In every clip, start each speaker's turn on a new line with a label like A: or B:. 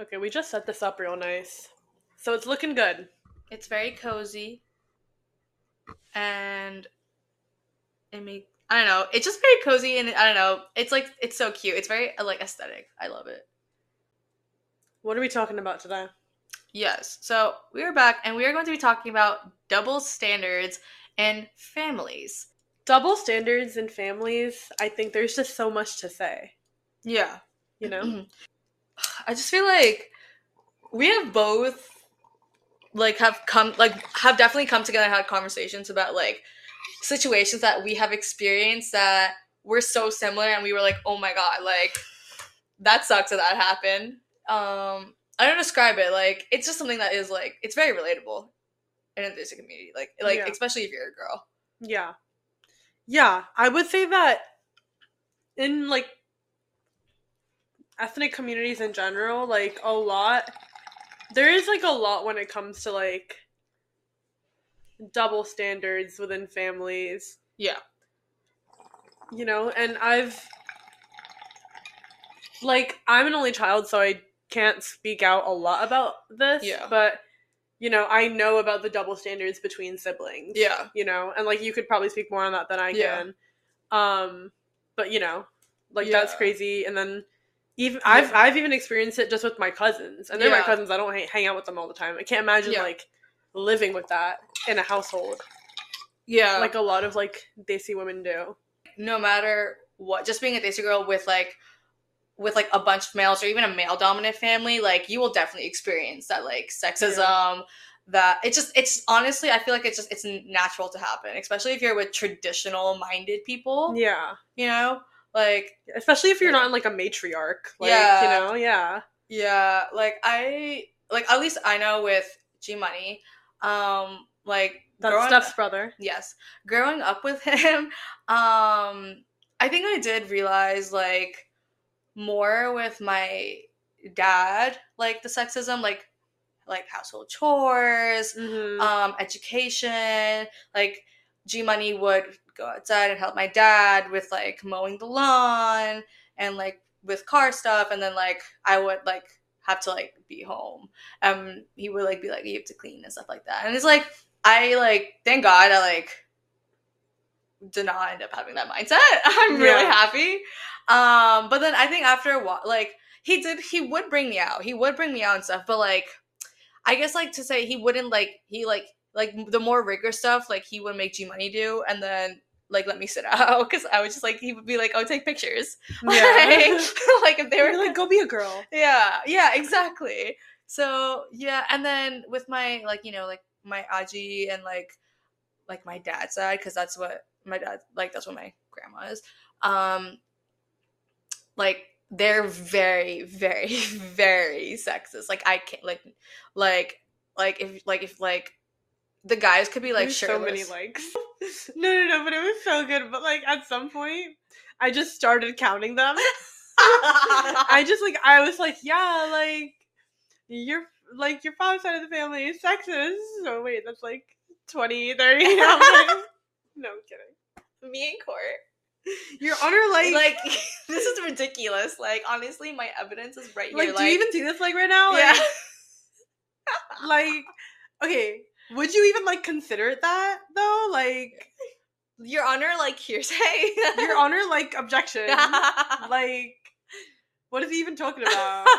A: Okay, we just set this up real nice. So it's looking good.
B: It's very cozy. And it make I don't know. It's just very cozy and I don't know. It's like it's so cute. It's very uh, like aesthetic. I love it.
A: What are we talking about today?
B: Yes. So we are back and we are going to be talking about double standards and families.
A: Double standards and families, I think there's just so much to say,
B: Yeah.
A: you know?
B: I just feel like we have both like have come like have definitely come together and had conversations about like situations that we have experienced that were so similar and we were like, oh my god, like that sucks that that happened. Um I don't describe it, like it's just something that is like it's very relatable in a there's community. Like like
A: Yeah.
B: especially if you're a girl.
A: Yeah. Yeah, I would say that in like ethnic communities in general, like a lot there is like a lot when it comes to like double standards within families,
B: Yeah.
A: you know, and I've like I'm an only child so I can't speak out a lot about this,
B: Yeah.
A: but you know, I know about the double standards between siblings
B: Yeah.
A: you know and like you could probably speak more on that than i
B: Yeah.
A: can um but you know like that's crazy and then even i've i've even experienced it just with my cousins and they're my cousins i don't hang, hang out with them all the time i can't imagine
B: Yeah.
A: like living with that in a household
B: Yeah.
A: like a lot of like desi women do
B: no matter what, just being a Desi girl with like with like a bunch of males or even a male dominant family, like you will definitely experience that like sexism. That it's just it's honestly I feel like it's just it's natural to happen, especially if you're with traditional minded people.
A: yeah
B: You know, like
A: especially if you're not in like a matriarch like
B: Yeah.
A: you know? Yeah.
B: Yeah, like I like at least I know with G Money, um, like
A: that's
B: growing-
A: steph's brother.
B: Yes. Growing up with him um i think i did realize like more with my dad like the sexism like like household chores
A: Mhm.
B: um education like g money would go outside and help my dad with like mowing the lawn and like with car stuff and then like i would like have to like be home. Um he would like be like you have to clean and stuff like that. And it's like i like thank god i like did not end up having that mindset. I'm really
A: Yeah.
B: happy. Um but then i think after a while like he did he would bring me out. He would bring me out and stuff but like I guess like to say he wouldn't like he like like the more rigor stuff like he would make G Money do and then like let me sit out because I was just like he would be like oh take pictures.
A: Yeah.
B: Like, like if they were
A: like go be a girl.
B: Yeah yeah exactly. So yeah and then with my like you know like my aji and like like my dad's side because that's what my dad like that's what my grandma is um like they're very very very sexist. Like i can't like like like if like if like the guys could be like shirtless.
A: so many likes. no, no, no, but it was so good. But like at some point, I just started counting them. I just like I was like, yeah, like your like your father's side of the family is sexist. So wait, that's like 20, 30. Like, no I'm kidding.
B: me in court
A: Your honor, like,
B: like this is ridiculous like honestly my evidence is right
A: like,
B: here Like,
A: do you even see this like right now? Like,
B: yeah
A: like, okay, would you even like consider it that though? Like,
B: your honor like hearsay
A: your honor, like objection. like, what is he even talking about?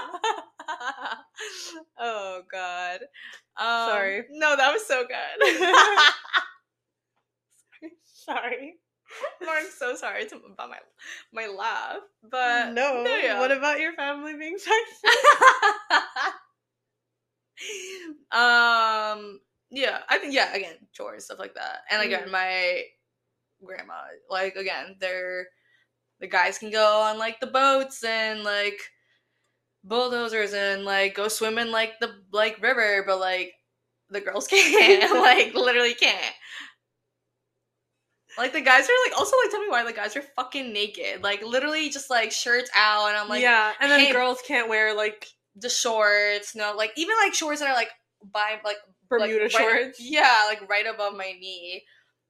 B: oh god um,
A: Sorry.
B: no that was so good
A: Sorry.
B: No, i'm so sorry to, about my my laugh but
A: no. What about your family being sexist?
B: um yeah i think yeah again chores stuff like that and again
A: Mhm.
B: my grandma like again they're the guys can go on like the boats and like bulldozers and like go swim in like the like river but like the girls can't like literally can't like the guys are like also like tell me why the guys are fucking naked like literally just like shirts out and i'm like
A: yeah, and then
B: hey-
A: girls can't wear like
B: the shorts, no, like even like shorts that are like by like
A: Bermuda
B: like, right-
A: shorts.
B: yeah, like right above my knee,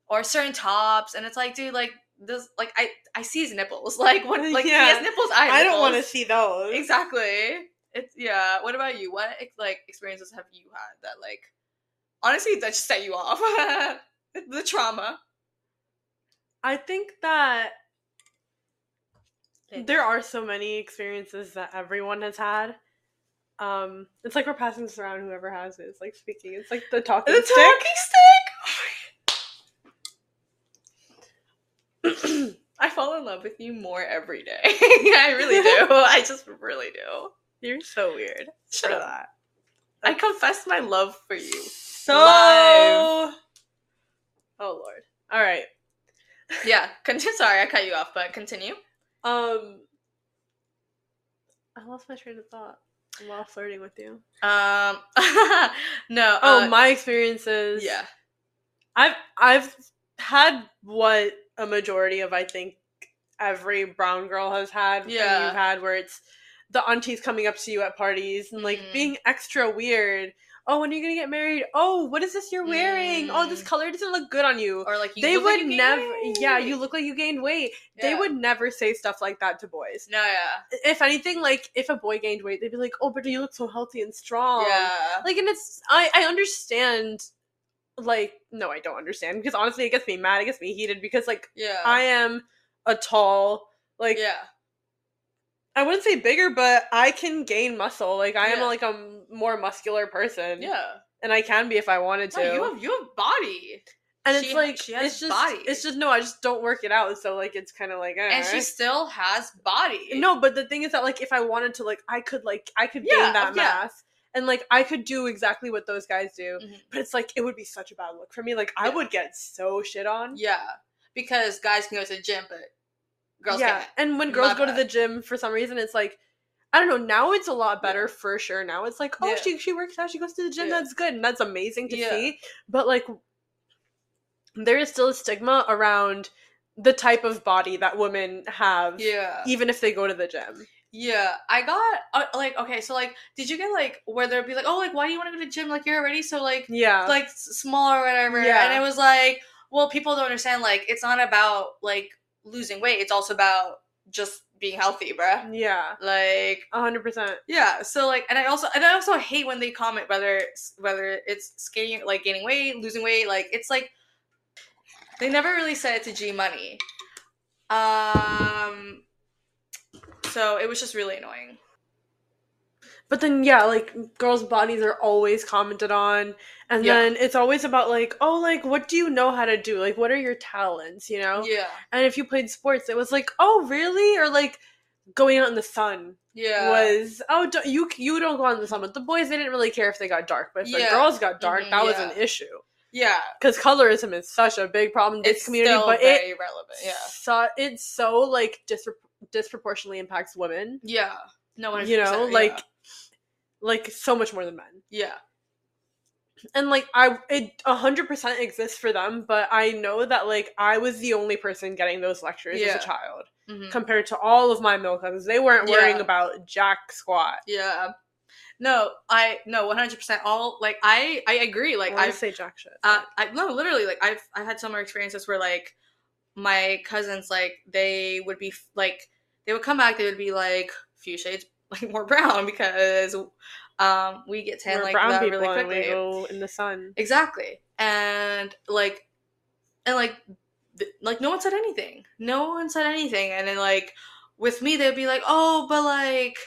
B: or certain tops, and it's like, dude, like this, like I I see his nipples, like what, like he
A: Yeah.
B: has nipples. I
A: I don't want to see those.
B: exactly. It's yeah. What about you? What like experiences have you had that like honestly that just set you off? the trauma.
A: I think that there are so many experiences that everyone has had. Um, it's like we're passing this around. Whoever has it, it is like speaking. It's like the talking
B: the
A: stick.
B: talking stick. I fall in love with you more every day. I really do. I just really do.
A: You're so weird.
B: Shut
A: for
B: up.
A: that.
B: I confess my love for you.
A: So.
B: Live.
A: Oh lord. All right.
B: Yeah, continue. Sorry, I cut you off, but continue.
A: Um. I lost my train of thought while flirting with you.
B: Um, no.
A: Oh,
B: uh,
A: my experiences.
B: yeah,
A: I've I've had what a majority of I think every brown girl has had.
B: Yeah.
A: you've had where it's the aunties coming up to you at parties and like
B: Mhm.
A: being extra weird. Oh, when are you gonna get married? Oh, what is this you're wearing? Oh, this
B: Mm.
A: color doesn't look good on you.
B: or like you
A: they
B: like
A: would
B: you
A: never. Yeah, you look like you gained weight. They would never say stuff like that to boys.
B: No, yeah,
A: If anything, like if a boy gained weight, they'd be like, "Oh, but you look so healthy and strong."
B: yeah.
A: like and it's i i understand like no i don't understand because honestly it gets me mad it gets me heated because like
B: Yeah.
A: i am a tall like
B: yeah.
A: I wouldn't say bigger but i can gain muscle like i am like a more muscular person
B: Yeah.
A: and i can be if i wanted to
B: No, you have you have body.
A: and
B: she
A: it's like
B: she has
A: it's just
B: body.
A: it's just no i just don't work it out so like it's kind of like eh.
B: And she still has body.
A: no but the thing is that like if i wanted to like i could like i could
B: Yeah,
A: gain that
B: yeah.
A: mass and like i could do exactly what those guys do
B: Mhm.
A: but it's like it would be such a bad look for me like i
B: Yeah.
A: would get so shit on
B: Yeah. Because guys can go to the gym, but girls
A: yeah and when girls go to the gym for some reason it's like i don't know now it's a lot better for sure now it's like oh
B: Yeah.
A: she, she works out she goes to the gym
B: Yeah.
A: that's good and that's amazing to
B: Yeah.
A: see but like there is still a stigma around the type of body that women have
B: Yeah.
A: even if they go to the gym
B: Yeah, I got uh, like okay, so like, did you get like where there'd be like, oh, like why do you want to go to the gym? Like you're already so like
A: yeah
B: like s- small or whatever.
A: Yeah.
B: And it was like, well, people don't understand. Like it's not about like losing weight. It's also about just being healthy, bruh.
A: yeah
B: Like
A: a hundred percent
B: yeah. So like, and I also and I also hate when they comment whether it's, whether it's skating like gaining weight, losing weight. Like it's like they never really said it to G Money. Um. So it was just really annoying.
A: But then yeah, like girls' bodies are always commented on. And
B: Yeah.
A: then it's always about like, oh, like what do you know how to do? Like what are your talents, you know?
B: Yeah.
A: And if you played sports, it was like, oh, really? Or like going out in the sun
B: Yeah.
A: was oh, you you don't go out in the sun. But the boys, they didn't really care if they got dark. But if
B: Yeah.
A: the girls got dark,
B: Mhm,
A: that was an issue
B: yeah.
A: because colorism is such a big problem in this
B: It's
A: community.
B: still
A: But
B: very relevant. Yeah.
A: so it's so like dispro- disproportionately impacts women.
B: Yeah. No one.
A: You know, like like so much more than men.
B: Yeah.
A: and like i it 100% exists for them but i know that like i was the only person getting those lectures
B: Yeah.
A: as a child
B: Mhm.
A: compared to all of my male cousins they weren't worrying
B: Yeah.
A: about jack squat
B: Yeah. No, I no one hundred percent. All like I I agree. Like
A: I say jack shit
B: uh, I no literally like I've I've had similar experiences where like my cousins like they would be like they would come back they would be like few shades like more brown because um we get tan
A: We're
B: like
A: brown
B: that really
A: and we
B: quickly.
A: go in the sun.
B: Exactly. And like and like th- like no one said anything. No one said anything. And then like with me they'd be like oh but like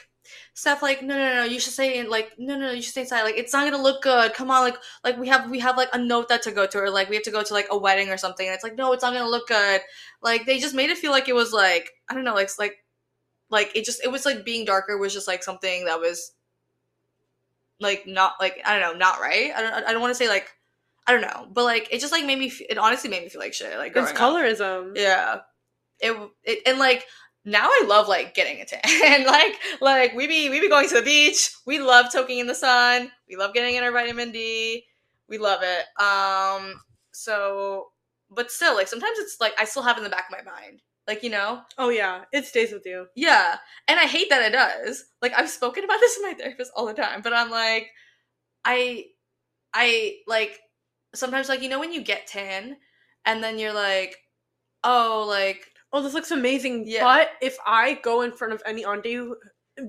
B: stuff like no no no you should stay in like no no no you should stay inside. Like it's not gonna look good. Come on like like we have we have like a note that to go to or like we have to go to like a wedding or something. And it's like no it's not gonna look good. Like they just made it feel like it was like i don't know like like like it just it was like being darker was just like something that was like not like i don't know not right i don't i don't want to say like i don't know but like it just like made me it honestly made me feel like shit like
A: it's
B: growing up.
A: colorism
B: Yeah. It, it and like now I love like getting a tan. and like like we be we be going to the beach. We love soaking in the sun. We love getting in our vitamin D. We love it. Um so but still like sometimes it's like I still have in the back of my mind. Like, you know?
A: oh yeah it stays with you
B: Yeah. And I hate that it does. Like I've spoken about this with my therapist all the time, but I'm like I I like sometimes like you know when you get tan and then you're like oh like
A: oh this looks amazing
B: Yeah.
A: but if i go in front of any auntie who-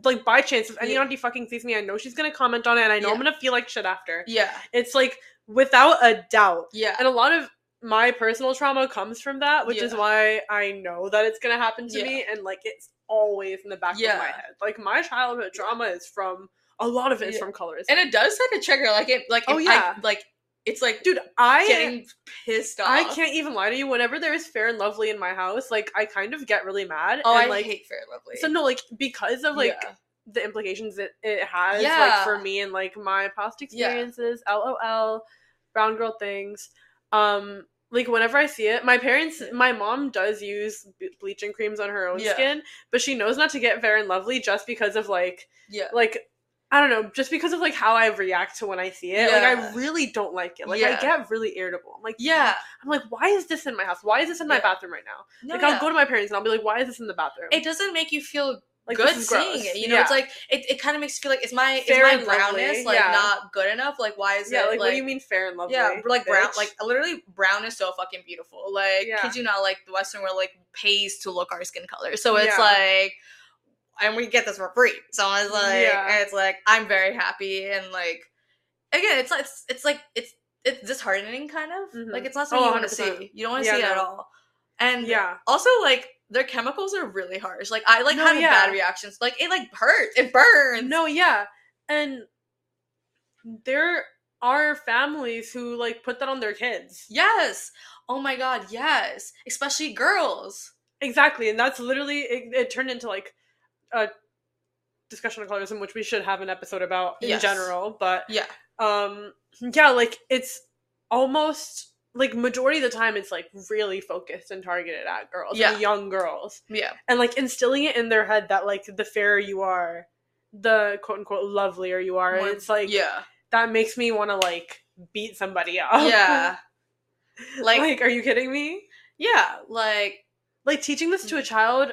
A: like by chance if any
B: Yeah.
A: auntie fucking sees me, I know she's gonna comment on it, and I know I'm gonna feel like shit after.
B: Yeah.
A: It's like without a doubt,
B: Yeah.
A: and a lot of my personal trauma comes from that, which is why I know that it's gonna happen to
B: Yeah.
A: me, and like it's always in the back of my head. Like my childhood trauma is from a lot of it is
B: Yeah.
A: from colorism.
B: And it does tend to trigger like it like
A: Oh, yeah.
B: I, like it's like
A: Dude, I
B: getting pissed off.
A: I can't even lie to you. Whenever there is fair and lovely in my house, like I kind of get really mad.
B: Oh,
A: and,
B: I
A: like
B: hate Fair and Lovely.
A: so no, like because of like
B: Yeah.
A: the implications it, it has like
B: Yeah.
A: for me and like my past
B: Yeah.
A: experiences lol brown girl things um like whenever i see it my parents my mom does use bleaching creams on her own
B: Yeah.
A: skin but she knows not to get fair and lovely just because of like
B: yeah.
A: like i don't know just because of like how i react to when i see it. Like i really don't like it. Like i get really irritable. I'm like
B: Yeah.
A: i'm like why is this in my house? Why is this in my bathroom right now?
B: No,
A: like
B: yeah.
A: i'll go to my parents and i'll be like why is this in the bathroom?
B: It doesn't make you feel
A: like
B: good seeing it. You know,
A: Yeah.
B: it's like it, it kind of makes you feel like is my
A: Fair
B: is
A: and
B: my brownness like
A: yeah.
B: not good enough? Like why is
A: yeah
B: it
A: like, what do you mean fair and lovely
B: Yeah, like brown, like literally brown is so fucking beautiful. Like,
A: Yeah.
B: kid you not, like the Western world like pays to look our skin color, so it's like, and we get this for free. So I was like,
A: Yeah.
B: it's like I'm very happy and like, again, it's like it's, it's like it's it's disheartening kind of
A: Mhm.
B: like it's not something
A: Oh,
B: you want to see. You don't want to see it at all, and
A: yeah
B: also like their chemicals are really harsh. Like I like
A: No,
B: had
A: yeah.
B: bad reactions. Like it like hurts. It burns.
A: No, yeah. And there are families who like put that on their kids.
B: Yes. Oh my god. Yes. Especially girls.
A: Exactly. And that's literally it, it turned into like a discussion of colorism, which we should have an episode about in
B: Yes.
A: general. But
B: Yeah.
A: um yeah, like it's almost like majority of the time it's like really focused and targeted at girls.
B: Yeah.
A: and young girls.
B: Yeah.
A: And like instilling it in their head that like the fairer you are, the quote unquote lovelier you are.
B: More-
A: it's like
B: yeah.
A: that makes me want to like beat somebody up.
B: Yeah.
A: like,
B: Like-
A: are you kidding me?
B: Yeah. Like
A: Like teaching this
B: Mm.
A: to a child,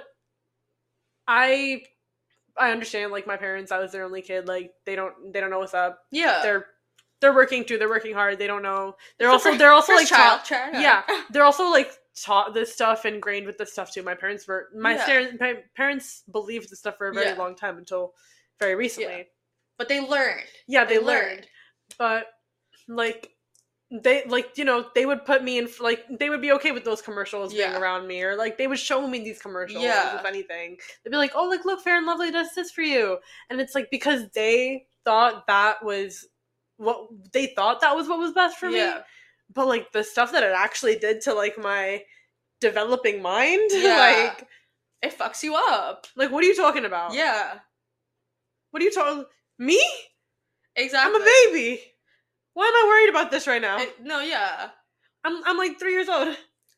A: I I understand. Like my parents, I was their only kid. Like they don't they don't know what's up.
B: yeah.
A: They're they're working too. They're working hard. They don't know. They're
B: The
A: also they're also like
B: child.
A: taught. Yeah, they're also like taught this stuff, ingrained with this stuff too. My parents were my,
B: Yeah.
A: parents my parents believed this stuff for a very
B: Yeah.
A: long time until very recently.
B: But they learned.
A: Yeah, they,
B: They
A: learned.
B: learned.
A: but like they like you know they would put me in like they would be okay with those commercials being around me or like they would show me these commercials
B: Yeah.
A: if anything they'd be like oh like look fair and lovely does this for you and it's like because they thought that was what they thought that was what was best for me but like the stuff that it actually did to like my developing mind
B: Yeah.
A: like
B: It fucks you up.
A: like what are you talking about
B: Yeah.
A: what are you talking me
B: Exactly.
A: i'm a baby why am i worried about this right now
B: It- no, yeah.
A: I'm I'm like three years old.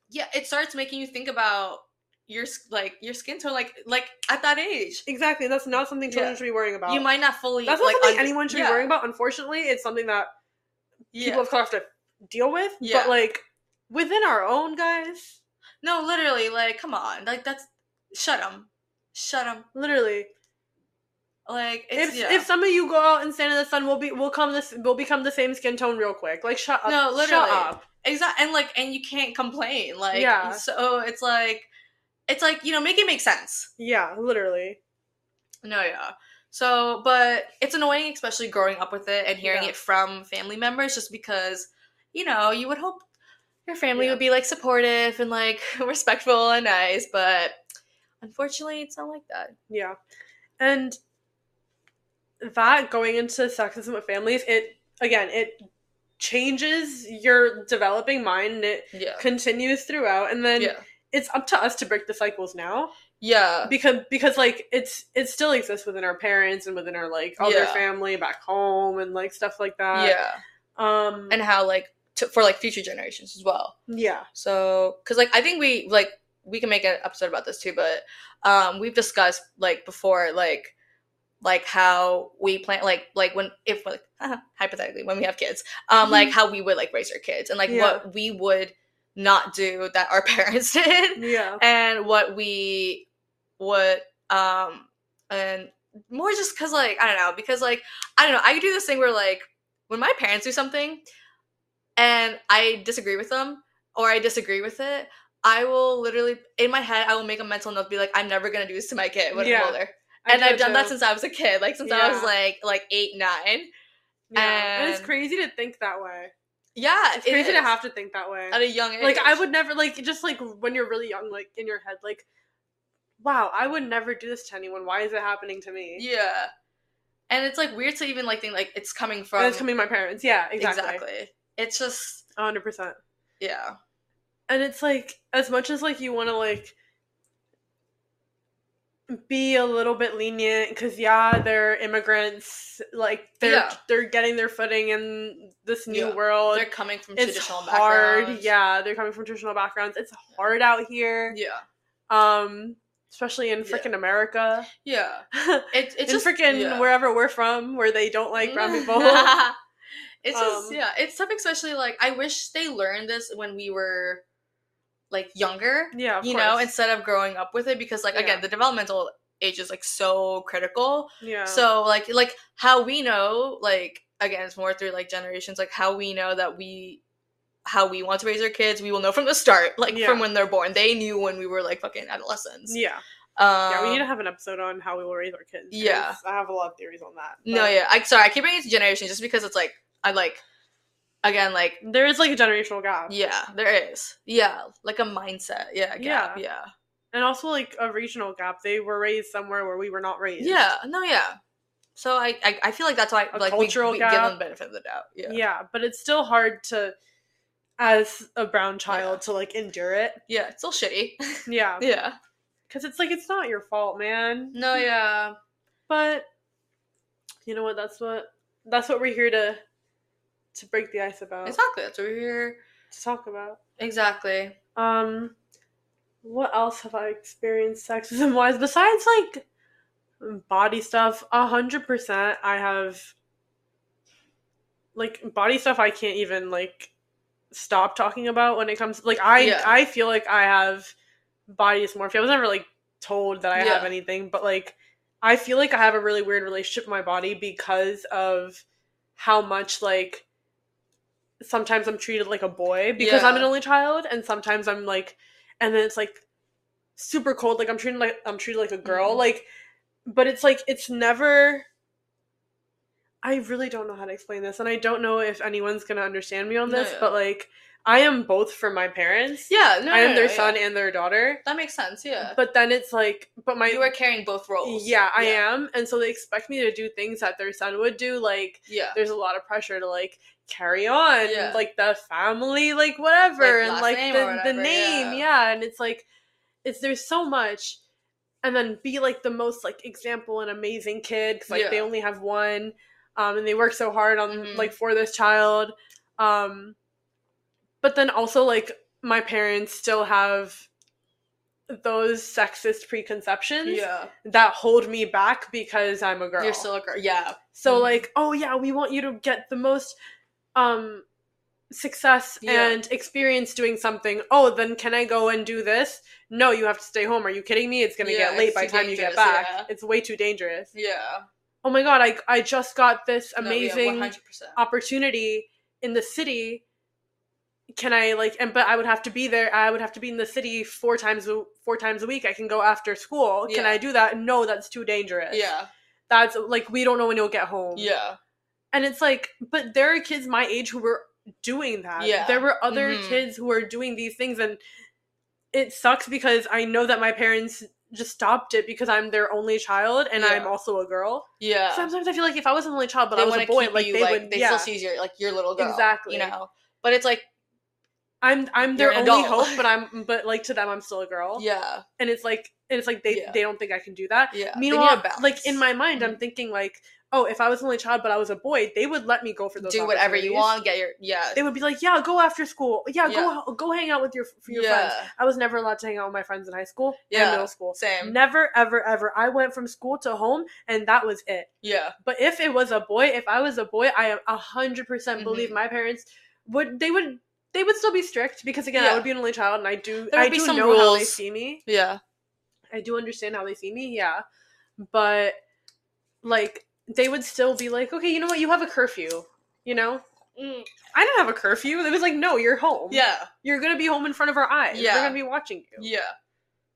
B: Yeah, it starts making you think about your like your skin tone like like at that age.
A: Exactly. That's not something children
B: Yeah.
A: should be worrying about.
B: You might not fully
A: That's not
B: like
A: something
B: under-
A: anyone should
B: yeah.
A: be worrying about. Unfortunately, it's something that
B: Yeah.
A: people of color have to deal with.
B: Yeah.
A: But like within our own guys,
B: No, literally, like, come on, like that's shut them, shut them.
A: literally,
B: Like, it's
A: if
B: yeah.
A: if some of you go out and stand in the sun, we'll be we'll come this we'll become the same skin tone real quick. Like shut up.
B: No, literally.
A: Shut up.
B: exactly, and like, and you can't complain, like,
A: Yeah.
B: So it's like, it's like you know, make it make sense.
A: Yeah, literally.
B: No, yeah. So, but it's annoying, especially growing up with it and hearing
A: Yeah.
B: it from family members, just because, you know, you would hope your family
A: Yeah.
B: would be like supportive and like respectful and nice, but unfortunately, it's not like that.
A: Yeah. And that going into sexism with families, it again, it changes your developing mind and it
B: Yeah.
A: continues throughout and then
B: yeah.
A: It's up to us to break the cycles now
B: Yeah.
A: because because like it's it still exists within our parents and within our like other
B: Yeah.
A: family back home and like stuff like that
B: yeah.
A: um
B: And how, like, to, for like future generations as well.
A: yeah
B: So, because like I think we like we can make an episode about this too, but um we've discussed like before like like how we plan like like when if like hypothetically when we have kids um like how we would like raise our kids and like
A: Yeah.
B: what we would not do that our parents did
A: yeah
B: and what we would um and more just because like i don't know because like i don't know i do this thing where like when my parents do something and i disagree with them or i disagree with it i will literally in my head i will make a mental note be like i'm never gonna do this to my kid when
A: Yeah.
B: i'm older
A: I
B: and I've done that since I was a kid, like since I was like like eight, nine.
A: Yeah. And it's crazy to think that way.
B: Yeah,
A: It's
B: it
A: crazy to have to think that way.
B: at a young age.
A: Like I would never like just like when you're really young, like in your head, like, wow, I would never do this to anyone. Why is it happening to me?
B: Yeah, and it's like weird to even like think like it's coming from
A: and it's coming from my parents. Yeah, exactly.
B: exactly. It's just
A: hundred percent.
B: yeah,
A: And it's like as much as like you want to like be a little bit lenient because yeah they're immigrants like they're
B: Yeah.
A: they're getting their footing in this new
B: Yeah.
A: world
B: they're coming from
A: it's
B: traditional
A: hard
B: backgrounds.
A: yeah they're coming from traditional backgrounds it's hard out here
B: yeah,
A: um especially in
B: Yeah.
A: america
B: yeah. It, it's
A: in
B: just
A: freaking wherever we're from where they don't like brown people
B: it's just
A: Um,
B: yeah, it's tough. Especially like I wish they learned this when we were like younger.
A: yeah
B: you know, instead of growing up with it, because like
A: Yeah.
B: again, the developmental age is like so critical.
A: yeah
B: So like like how we know like again it's more through like generations like how we know that we how we want to raise our kids we will know from the start like
A: Yeah.
B: from when they're born they knew when we were like fucking adolescents
A: yeah
B: um,
A: yeah we need to have an episode on how we will raise our kids.
B: yeah.
A: i have a lot of theories on that
B: no yeah I sorry I keep bringing it to generation just because it's like I like again like
A: there is like a generational gap.
B: Yeah there is. Yeah like a mindset. Yeah gap,
A: Yeah.
B: yeah.
A: And also like a regional gap. They were raised somewhere where we were not raised.
B: Yeah no yeah. So I I, I feel like that's why
A: A
B: like
A: cultural
B: we, we give them the benefit of the doubt. Yeah.
A: Yeah but it's still hard to as a brown child to like endure it.
B: Yeah it's still shitty.
A: Yeah.
B: Yeah.
A: Because it's like it's not your fault man.
B: No yeah.
A: But you know what? That's what that's what we're here to to break the ice about
B: Exactly. That's what we're here.
A: to talk about
B: Exactly.
A: um what else have i experienced sexism wise besides like body stuff a hundred percent i have like body stuff i can't even like stop talking about when it comes like i
B: Yeah.
A: i feel like i have body dysmorphia i was never like told that i have anything but like i feel like i have a really weird relationship with my body because of how much like sometimes i'm treated like a boy because i'm an only child and sometimes i'm like and then it's like super cold like i'm treated like i'm treated like a girl
B: Mhm.
A: like but it's like it's never i really don't know how to explain this and i don't know if anyone's gonna understand me on
B: No,
A: this
B: yeah.
A: but like i am both for my parents
B: Yeah. No.
A: i am
B: no,
A: their
B: no,
A: son
B: yeah.
A: and their daughter
B: That makes sense. Yeah.
A: but then it's like but my
B: you are carrying both roles.
A: yeah i am and so they expect me to do things that their son would do like
B: Yeah.
A: there's a lot of pressure to like carry on
B: Yeah.
A: like the family like whatever
B: Like,
A: and like the,
B: or
A: the name
B: yeah.
A: yeah. and it's like it's there's so much and then be like the most like example and amazing kid because like they only have one um and they work so hard on
B: Mhm.
A: like for this child um but then also like my parents still have those sexist preconceptions
B: Yeah.
A: that hold me back because I'm a girl.
B: You're still a girl. Yeah.
A: So
B: Mhm.
A: like, oh yeah, we want you to get the most um success
B: Yeah.
A: and experience doing something. Oh, then can I go and do this? No, you have to stay home. Are you kidding me? It's gonna
B: Yeah,
A: get late by the time you get back.
B: yeah.
A: It's way too dangerous.
B: Yeah.
A: Oh my god, I I just got this
B: No,
A: amazing
B: 100%.
A: opportunity in the city. Can I like and but I would have to be there. I would have to be in the city four times a four times a week. I can go after school. Can. I do that? No, that's too dangerous.
B: Yeah.
A: That's like we don't know when you'll get home.
B: Yeah.
A: And it's like, but there are kids my age who were doing that.
B: Yeah.
A: There were other
B: Mhm.
A: kids who were doing these things and it sucks because I know that my parents just stopped it because I'm their only child and I'm also a girl.
B: Yeah.
A: Sometimes I feel like if I was an only child but
B: they
A: I was a boy, like
B: you
A: they
B: like
A: would
B: they
A: yeah.
B: still see you like your little girl.
A: Exactly.
B: You know. But it's like
A: I'm I'm their only
B: adult.
A: hope, but I'm but like to them I'm still a girl.
B: yeah.
A: And it's like and it's like they
B: Yeah.
A: they don't think I can do that.
B: Yeah.
A: Meanwhile, like in my mind, I'm
B: Mhm.
A: thinking like, oh, if I was an only child but I was a boy, they would let me go for those.
B: do whatever you want, get your yeah.
A: They would be like, yeah, go after school. Yeah,
B: Yeah.
A: go go hang out with your your
B: yeah.
A: friends. I was never allowed to hang out with my friends in high school
B: Yeah.
A: middle school.
B: Same.
A: Never, ever, ever. I went from school to home, and that was it.
B: Yeah.
A: But if it was a boy, if I was a boy, I am a hundred percent believe
B: Mhm.
A: my parents would. They would. They would still be strict because again, I would be an only child, and I do.
B: There
A: I do know how they
B: rules.
A: see me.
B: Yeah.
A: I do understand how they see me. Yeah, but like they would still be like, okay, you know what? You have a curfew. You know.
B: Mm.
A: I didn't have a curfew. It was like, no, you're home.
B: Yeah.
A: You're gonna be home in front of our eyes.
B: Yeah.
A: They're gonna be watching you.
B: Yeah.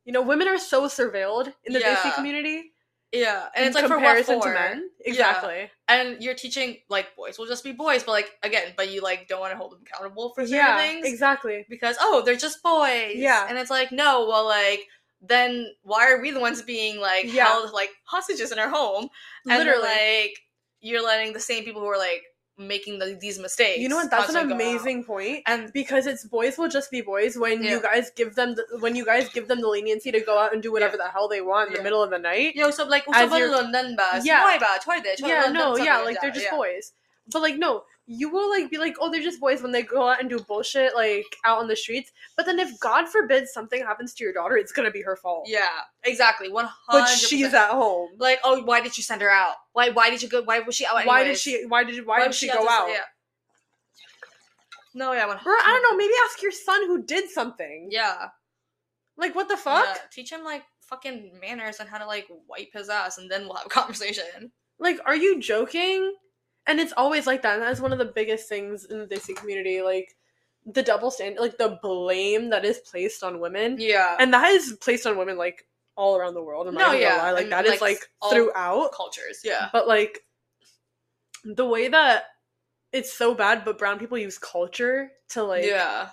A: You know, women are so surveilled in the
B: Yeah.
A: Desi community.
B: Yeah, and it's like for what for?
A: to men.
B: Yeah.
A: Exactly.
B: And you're teaching like boys will just be boys, but like again, but you like don't want to hold them accountable for certain
A: Yeah,
B: things
A: exactly.
B: because oh they're just boys.
A: Yeah.
B: and it's like no, well like then why are we the ones being like
A: Yeah.
B: held like hostages in our home? And
A: Literally.
B: like you're letting the same people who are like making the, these mistakes.
A: You know what? That's an
B: constantly go out.
A: amazing point.
B: And
A: because it's boys will just be boys when
B: Yeah.
A: you guys give them the, when you guys give them the leniency to go out and do whatever the hell they want in
B: Yeah.
A: the middle of the night.
B: Yo, so like
A: As
B: usap
A: you're-
B: London ba?
A: Yeah.
B: Sumay ba? Choy de, choy
A: yeah, no, yeah,
B: like
A: they're just
B: yeah.
A: boys. But like no, you will like be like, oh, they're just boys when they go out and do bullshit like out on the streets. But then if God forbid something happens to your daughter, it's gonna be her fault.
B: Yeah, exactly. One hundred.
A: But she's at home.
B: like, oh, why did you send her out? Why? Why did you go? Why was she out? Anyways?
A: Why did she? Why did? Why, did
B: was
A: she go out?
B: Yeah. No, yeah, one.
A: Bro, I don't know. Maybe ask your son who did something.
B: Yeah,
A: Like what the fuck?
B: yeah. Teach him like fucking manners and how to like wipe his ass, and then we'll have a conversation.
A: Like, are you joking? And it's always like that. And that's one of the biggest things in the Desi community. Like the double standard, like the blame that is placed on women,
B: Yeah,
A: and that is placed on women like all around the world. I'm
B: No, yeah,
A: lie. Like
B: and,
A: that is
B: like,
A: like throughout.
B: cultures. Yeah,
A: But like the way that it's so bad, but brown people use culture to like
B: yeah.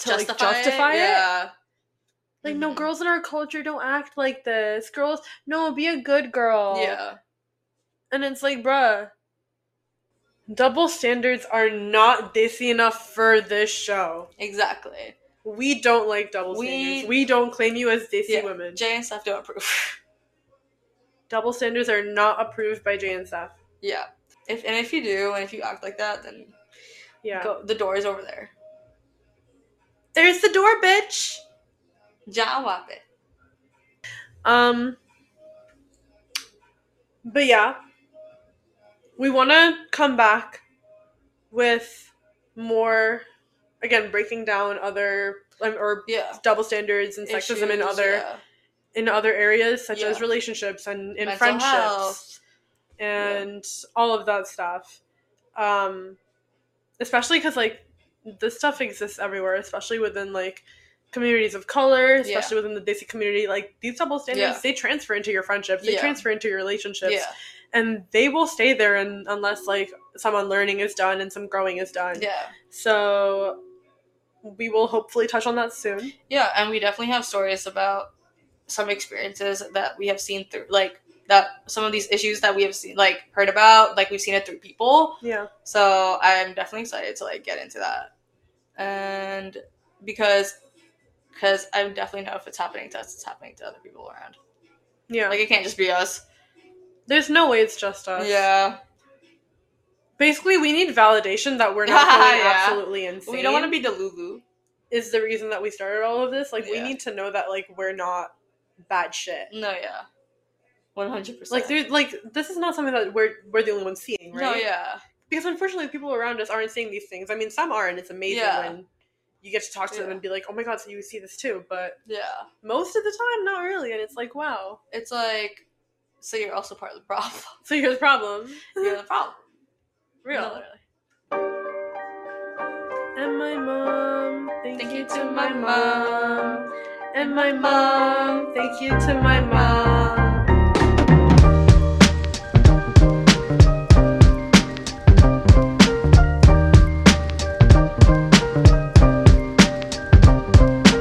A: to like justify it.
B: Yeah.
A: Like no
B: Mhm.
A: girls in our culture don't act like this. Girls, no, be a good girl.
B: Yeah.
A: And it's like, bruh, double standards are not desi enough for this show.
B: Exactly.
A: We don't like double
B: We-
A: standards. We don't claim you as desi
B: Yeah.
A: women.
B: Jay and don't approve.
A: double standards are not approved by Jay and Seth.
B: yeah. If and if you do, and if you act like that, then
A: Yeah.
B: go, the door is over there.
A: There's the door, bitch.
B: Jawab it.
A: Um But yeah. We wanna come back with more again breaking down other um, or
B: Yeah.
A: double standards and sexism in other
B: yeah.
A: in other areas such as relationships and in
B: Mental
A: friendships
B: health.
A: and all of that stuff um especially because like this stuff exists everywhere especially within like communities of color especially within the desi community like these double standards
B: Yeah.
A: they transfer into your friendships they
B: Yeah.
A: transfer into your relationships
B: Yeah.
A: And they will stay there and, unless like some unlearning is done and some growing is done
B: Yeah.
A: so we will hopefully touch on that soon
B: Yeah, and we definitely have stories about some experiences that we have seen through like that some of these issues that we have seen like heard about, like we've seen it through people.
A: yeah
B: So I'm definitely excited to like get into that. And because because I definitely know if it's happening to us, it's happening to other people around.
A: yeah
B: Like it can't just be us.
A: There's no way it's just us
B: Yeah.
A: basically we need validation that we're not going
B: Yeah.
A: absolutely insane
B: We don't want to be Delulu.
A: is the reason that we started all of this like we need to know that like we're not bad shit
B: No, yeah. One hundred percent.
A: like there's like this is not something that we're we're the only ones seeing right
B: No, yeah.
A: because unfortunately people around us aren't seeing these things i mean some are and it's amazing
B: Yeah.
A: when you get to talk to them and be like oh my god so you see this too but
B: Yeah.
A: most of the time not really and it's like wow
B: It's like so you're also part of the problem.
A: so you're the problem
B: You're the problem.
A: real
B: Literally.
A: and my mom thank,
B: Thank
A: you
B: you to
A: my
B: my
A: mom and my mom thank you to my mom